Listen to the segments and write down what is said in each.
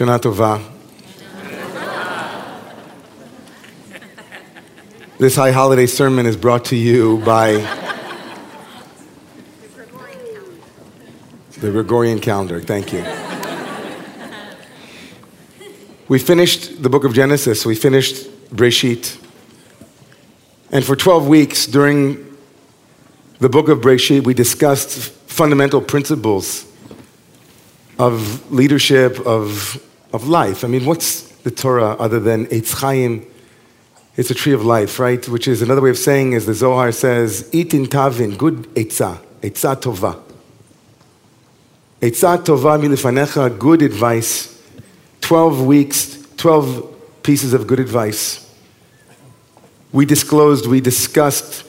Shana Tova. This high holiday sermon is brought to you by the Gregorian calendar. Thank you. We finished the book of Genesis, we finished Breshit. And for 12 weeks during the book of Breshit, we discussed fundamental principles of leadership, of, of life. I mean, what's the Torah other than Eitz Chaim? It's a tree of life, right? Which is another way of saying, as the Zohar says, Itin Tavin, good Eitzah, Eitzah Tova. Eitzah Tova milifanecha, good advice. 12 weeks, 12 pieces of good advice. We disclosed, we discussed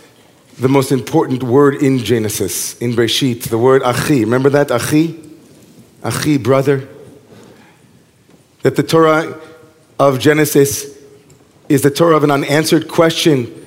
the most important word in Genesis, in Breshit, the word Achi. Remember that? Achi? Achi, brother. That the Torah of Genesis is the Torah of an unanswered question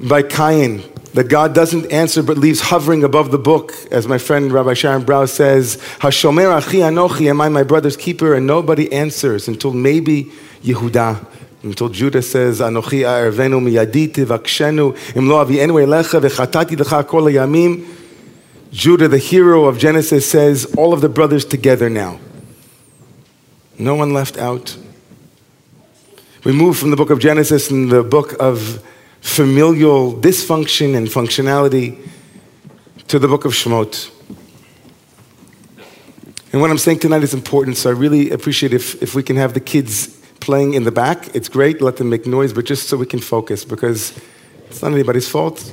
by Cain that God doesn't answer but leaves hovering above the book. As my friend Rabbi Sharon Brous says, Hashomer Achi Anochi, am I my brother's keeper? And nobody answers until maybe Yehuda. Until Judah says, Anochi arvenu miyadi tivakshenu, im lo avienu elecha v'chatati lecha kol hayamim. Judah, the hero of Genesis, says, all of the brothers together now. No one left out. We move from the book of Genesis and the book of familial dysfunction and functionality to the book of Shemot. And what I'm saying tonight is important, so I really appreciate if, if we can have the kids playing in the back. It's great, let them make noise, but just so we can focus because it's not anybody's fault.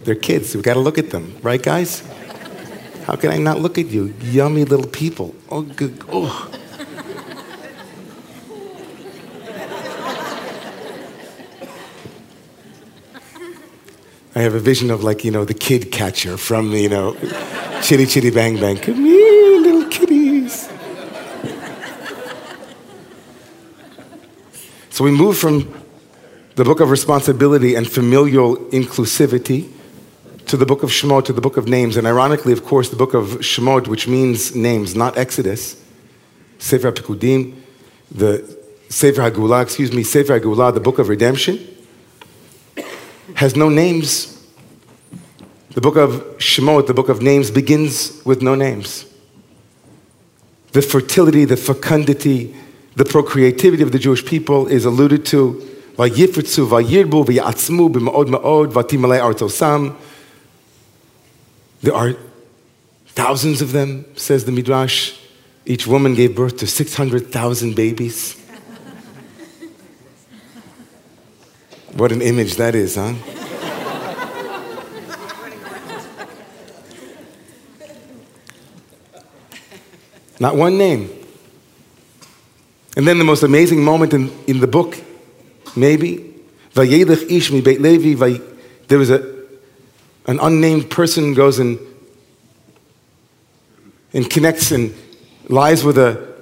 They're kids, we've got to look at them, right, guys? How can I not look at you? Yummy little people. Oh, good. Oh. I have a vision of like, you know, the kid catcher from, you know, Chitty Chitty Bang Bang. Come here, little kitties. So we move from the book of responsibility and familial inclusivity to the book of Shemot, to the book of names. And ironically, of course, the book of Shemot, which means names, not Exodus, Sefer HaPikudim, the Sefer HaGeulah, excuse me, Sefer HaGeulah, the book of redemption, has no names. The book of Shemot, the book of names, begins with no names. The fertility, the fecundity, the procreativity of the Jewish people is alluded to. Vayifritzu, vayirbu, vayatzmu, b'ma'od ma'od, vatimalei artosam. There are thousands of them, says the Midrash. Each woman gave birth to 600,000 babies. What an image that is, huh? Not one name. And then the most amazing moment in, in the book, maybe, there was a, an unnamed person goes and, and connects and lies with, a,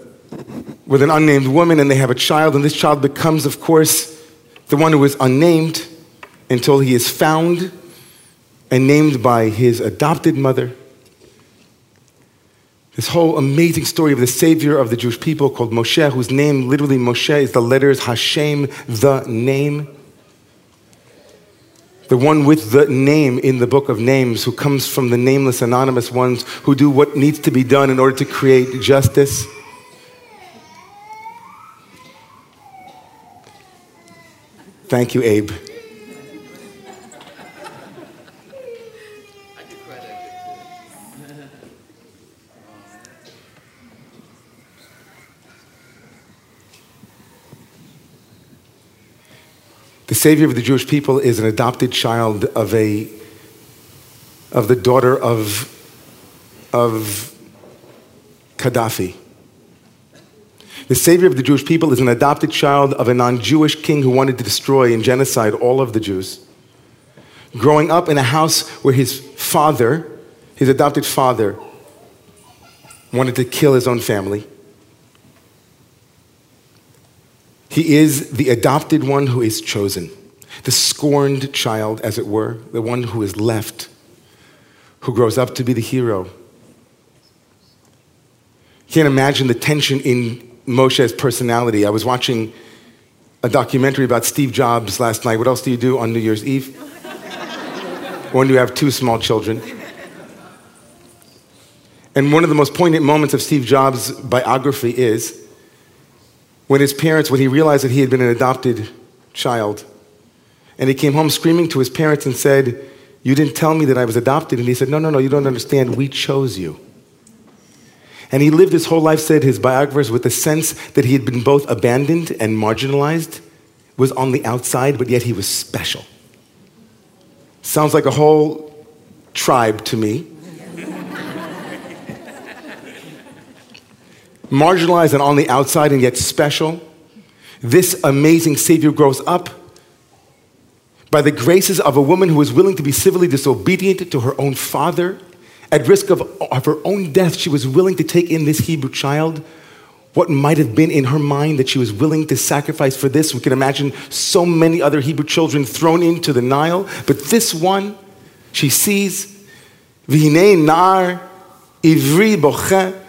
with an unnamed woman, and they have a child, and this child becomes, of course, the one who is unnamed until he is found and named by his adopted mother. This whole amazing story of the savior of the Jewish people called Moshe, whose name literally Moshe is the letters Hashem, the name. The one with the name in the book of names, who comes from the nameless, anonymous ones who do what needs to be done in order to create justice. Thank you, Abe. The savior of the Jewish people is an adopted child of a of the daughter of of Gaddafi. The savior of the Jewish people is an adopted child of a non-Jewish king who wanted to destroy and genocide all of the Jews. Growing up in a house where his father, his adopted father, wanted to kill his own family. He is the adopted one who is chosen, the scorned child, as it were, the one who is left, who grows up to be the hero. Can't imagine the tension in Moshe's personality. I was watching a documentary about Steve Jobs last night. What else do you do on New Year's Eve? when you have two small children. And one of the most poignant moments of Steve Jobs' biography is when his parents, when he realized that he had been an adopted child, and he came home screaming to his parents and said, You didn't tell me that I was adopted. And he said, No, no, no, you don't understand. We chose you. And he lived his whole life, said his biographers, with the sense that he had been both abandoned and marginalized, was on the outside, but yet he was special. Sounds like a whole tribe to me. Marginalized and on the outside, and yet special. This amazing Savior grows up by the graces of a woman who was willing to be civilly disobedient to her own father at risk of, of her own death, she was willing to take in this Hebrew child. What might have been in her mind that she was willing to sacrifice for this? We can imagine so many other Hebrew children thrown into the Nile, but this one, she sees, nar ivri.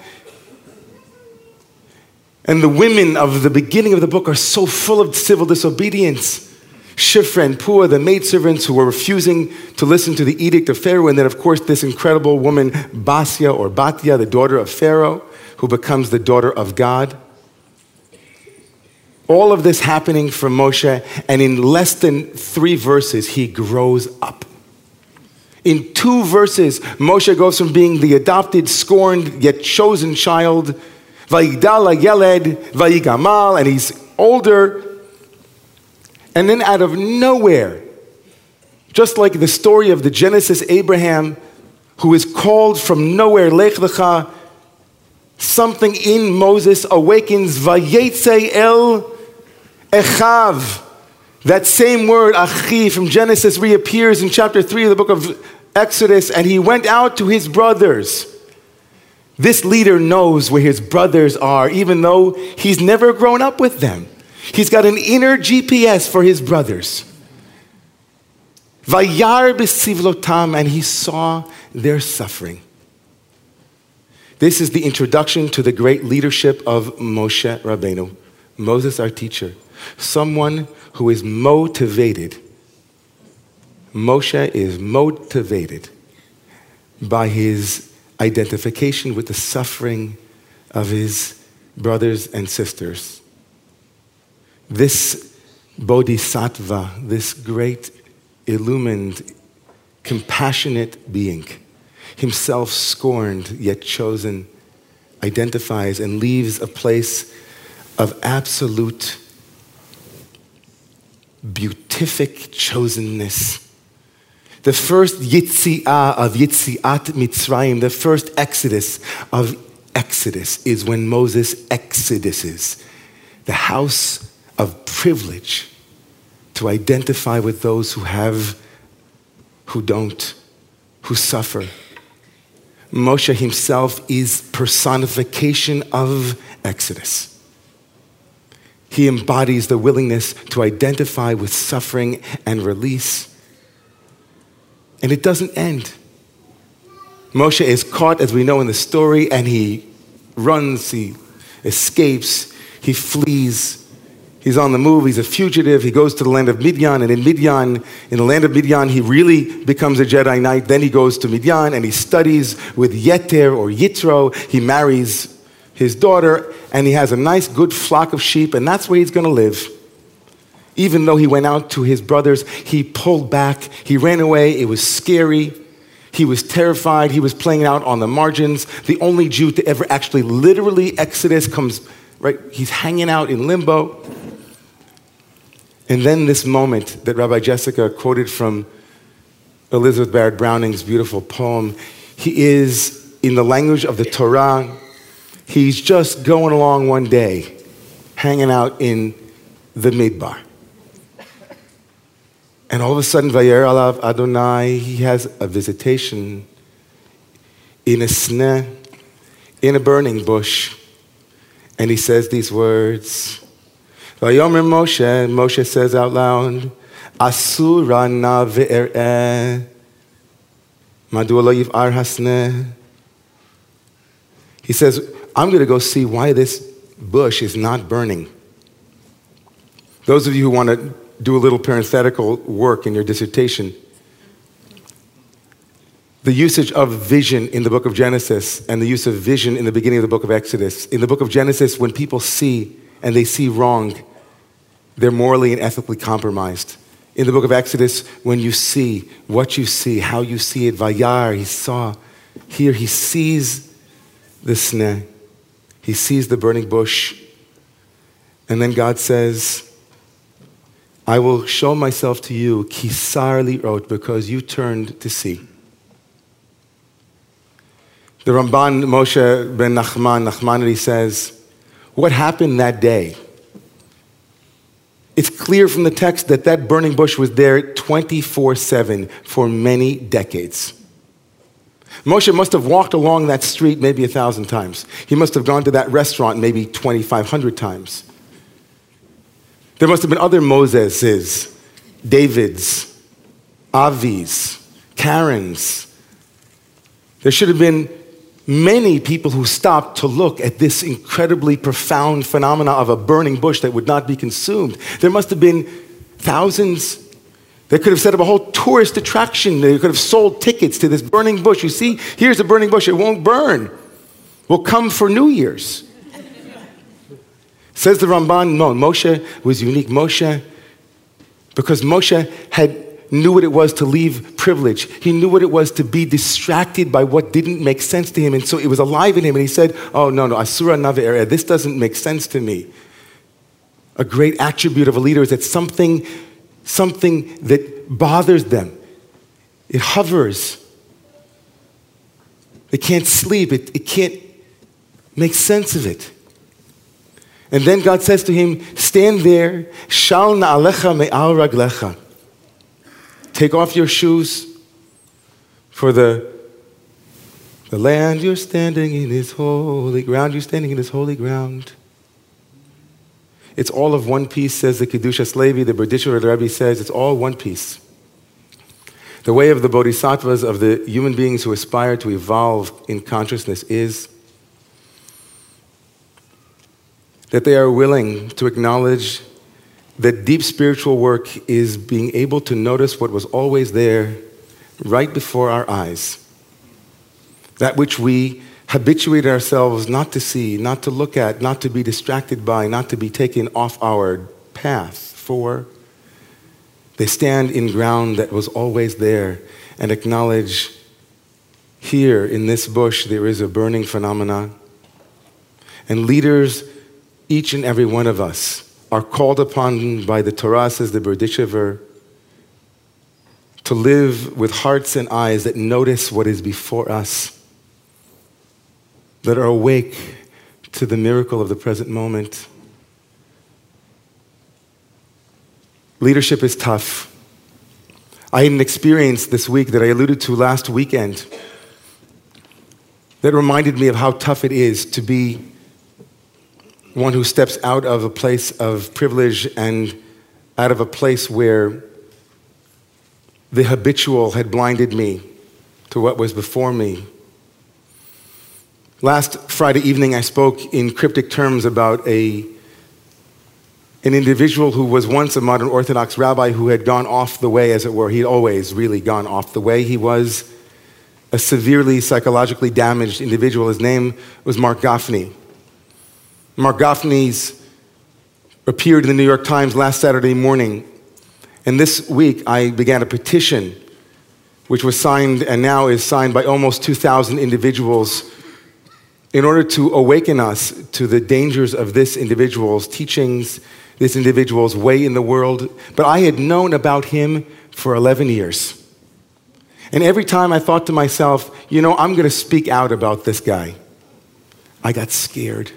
And the women of the beginning of the book are so full of civil disobedience. Shifra and Pua, the maidservants who were refusing to listen to the edict of Pharaoh, and then, of course, this incredible woman, Basia or Batia, the daughter of Pharaoh, who becomes the daughter of God. All of this happening for Moshe, and in less than three verses, he grows up. In two verses, Moshe goes from being the adopted, scorned, yet chosen child, Vayigdal Yeled, Vayigamal, and he's older, and then out of nowhere, just like the story of the Genesis Abraham, who is called from nowhere, Lech Lecha, something in Moses awakens, Vayetze El Echav. That same word, Achi, from Genesis reappears in chapter 3 of the book of Exodus, and he went out to his brothers. This leader knows where his brothers are, even though he's never grown up with them. He's got an inner GPS for his brothers. Vayar b'sivlotam, and he saw their suffering. This is the introduction to the great leadership of Moshe Rabbeinu, Moses, our teacher, someone who is motivated. Moshe is motivated by his identification with the suffering of his brothers and sisters this bodhisattva, this great illumined, compassionate being, himself scorned yet chosen, identifies and leaves a place of absolute beatific chosenness. The first Yitzi'ah of Yitzi'at Mitzrayim, the first exodus of Exodus, is when Moses exoduses the house of privilege to identify with those who have, who don't, who suffer. Moshe himself is personification of Exodus. He embodies the willingness to identify with suffering and release. And it doesn't end. Moshe is caught, as we know in the story, and he runs, he escapes, he flees. He's on the move, he's a fugitive, he goes to the land of Midian, and in Midian, in the land of Midian, he really becomes a Jedi Knight. Then he goes to Midian and he studies with Yeter or Yitro. He marries his daughter, and he has a nice, good flock of sheep, and that's where he's gonna live. Even though he went out to his brothers, he pulled back, he ran away, it was scary. He was terrified. He was playing out on the margins. The only Jew to ever actually literally Exodus comes, right? He's hanging out in limbo. And then this moment that Rabbi Jessica quoted from Elizabeth Barrett Browning's beautiful poem, he is, in the language of the Torah, he's just going along one day, hanging out in the midbar. And all of a sudden, Vayer Alav Adonai, he has a visitation in a sneh, in a burning bush. And he says these words Vayomer Moshe, Moshe says out loud, Asura na ve'er'eh, madua. He says, I'm going to go see why this bush is not burning. Those of you who want to do a little parenthetical work in your dissertation, the usage of vision in the book of Genesis and the use of vision in the beginning of the book of Exodus. In the book of Genesis, when people see and they see wrong, they're morally and ethically compromised. In the book of Exodus, when you see what you see, how you see it, Vayar, he saw. Here he sees the sneh, he sees the burning bush. And then God says, I will show myself to you, kisar li'ot, because you turned to see. The Ramban Moshe ben Nachman, Nachmanides says, What happened that day? It's clear from the text that that burning bush was there 24 7 for many decades. Moshe must have walked along that street maybe a thousand times. He must have gone to that restaurant maybe 2,500 times. There must have been other Moseses, Davids, Avis, Karens. There should have been many people who stopped to look at this incredibly profound phenomena of a burning bush that would not be consumed. There must have been thousands. They could have set up a whole tourist attraction. They could have sold tickets to this burning bush. You see, here's a burning bush, it won't burn. We'll come for New Year's. Says the Ramban, no, Moshe was unique. Moshe, because Moshe had knew what it was to leave privilege. He knew what it was to be distracted by what didn't make sense to him. And so it was alive in him. And he said, Oh, no, no, Asura area, this doesn't make sense to me. A great attribute of a leader is that something, something that bothers them, it hovers. They can't sleep, it, it can't make sense of it. And then God says to him, Stand there, shal na'alecha me'al raglecha. Take off your shoes, for the, the land you're standing in is holy ground. You're standing in this holy ground. It's all of one piece, says the Kedushas Levi. The Berditcher Rebbe says it's all one piece. The way of the bodhisattvas, of the human beings who aspire to evolve in consciousness, is that they are willing to acknowledge that deep spiritual work is being able to notice what was always there right before our eyes. That which we habituate ourselves not to see, not to look at, not to be distracted by, not to be taken off our path for. They stand in ground that was always there and acknowledge here in this bush there is a burning phenomena. And leaders, each and every one of us, are called upon by the Torah, says the Berditchever, to live with hearts and eyes that notice what is before us, that are awake to the miracle of the present moment. Leadership is tough. I had an experience this week that I alluded to last weekend that reminded me of how tough it is to be one who steps out of a place of privilege and out of a place where the habitual had blinded me to what was before me. Last Friday evening, I spoke in cryptic terms about a, an individual who was once a modern Orthodox rabbi who had gone off the way, as it were. He'd always really gone off the way. He was a severely psychologically damaged individual. His name was Marc Gafni. Marc appeared in the New York Times last Saturday morning. And this week, I began a petition, which was signed and now is signed by almost 2,000 individuals, in order to awaken us to the dangers of this individual's teachings, this individual's way in the world. But I had known about him for 11 years. And every time I thought to myself, you know, I'm going to speak out about this guy, I got scared.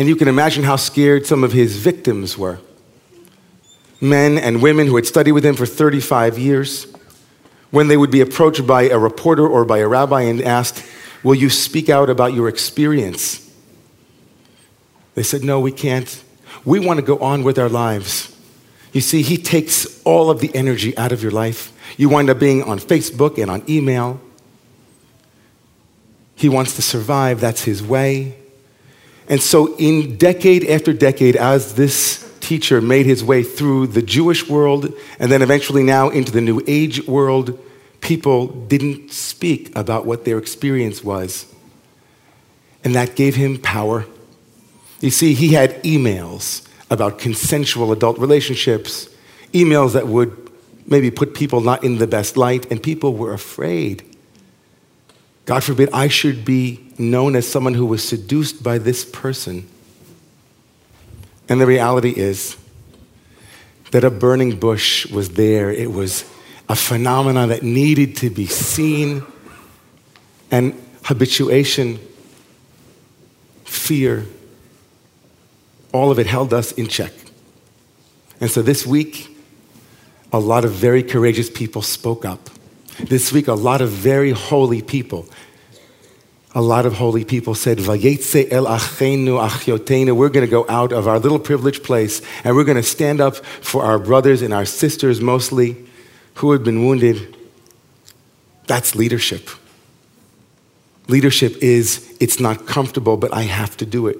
And you can imagine how scared some of his victims were. Men and women who had studied with him for 35 years, when they would be approached by a reporter or by a rabbi and asked, Will you speak out about your experience? They said, No, we can't. We want to go on with our lives. You see, he takes all of the energy out of your life. You wind up being on Facebook and on email. He wants to survive. That's his way. And so, in decade after decade, as this teacher made his way through the Jewish world and then eventually now into the New Age world, people didn't speak about what their experience was. And that gave him power. You see, he had emails about consensual adult relationships, emails that would maybe put people not in the best light, and people were afraid. God forbid I should be known as someone who was seduced by this person. And the reality is that a burning bush was there. It was a phenomenon that needed to be seen. And habituation, fear, all of it held us in check. And so this week, a lot of very courageous people spoke up. This week, a lot of very holy people, a lot of holy people said, Vayetse el achenu achiotenu. We're going to go out of our little privileged place and we're going to stand up for our brothers and our sisters, mostly, who have been wounded. That's leadership. Leadership is, it's not comfortable, but I have to do it.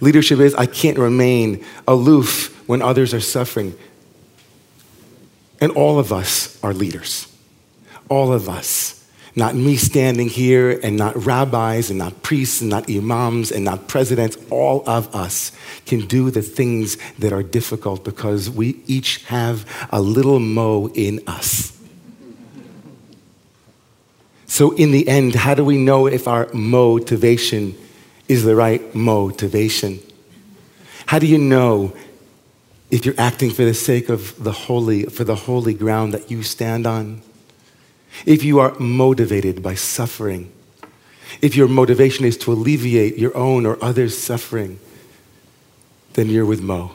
Leadership is, I can't remain aloof when others are suffering. And all of us are leaders. All of us. Not me standing here, and not rabbis, and not priests, and not imams, and not presidents. All of us can do the things that are difficult because we each have a little mo in us. So, in the end, how do we know if our motivation is the right motivation? How do you know if you're acting for the sake of the holy, for the holy ground that you stand on? If you are motivated by suffering, if your motivation is to alleviate your own or others' suffering, then you're with Mo.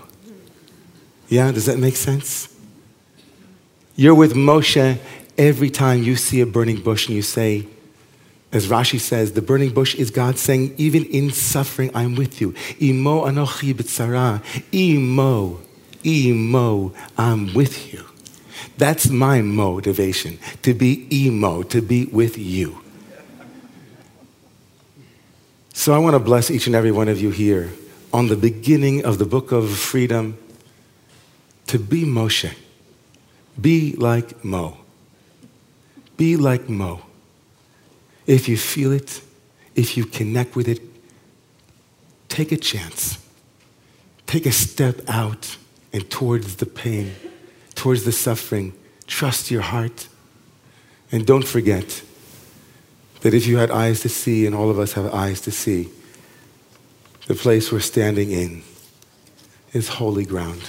Yeah, does that make sense? You're with Moshe every time you see a burning bush and you say, as Rashi says, the burning bush is God saying, even in suffering, I'm with you. Imo anochi b'tzara. Imo, imo, I'm with you. That's my motivation, to be emo, to be with you. So I want to bless each and every one of you here on the beginning of the book of freedom to be Moshe. Be like Mo. Be like Mo. If you feel it, if you connect with it, take a chance. Take a step out and towards the pain, towards the suffering. Trust your heart. And don't forget that if you had eyes to see, and all of us have eyes to see, the place we're standing in is holy ground.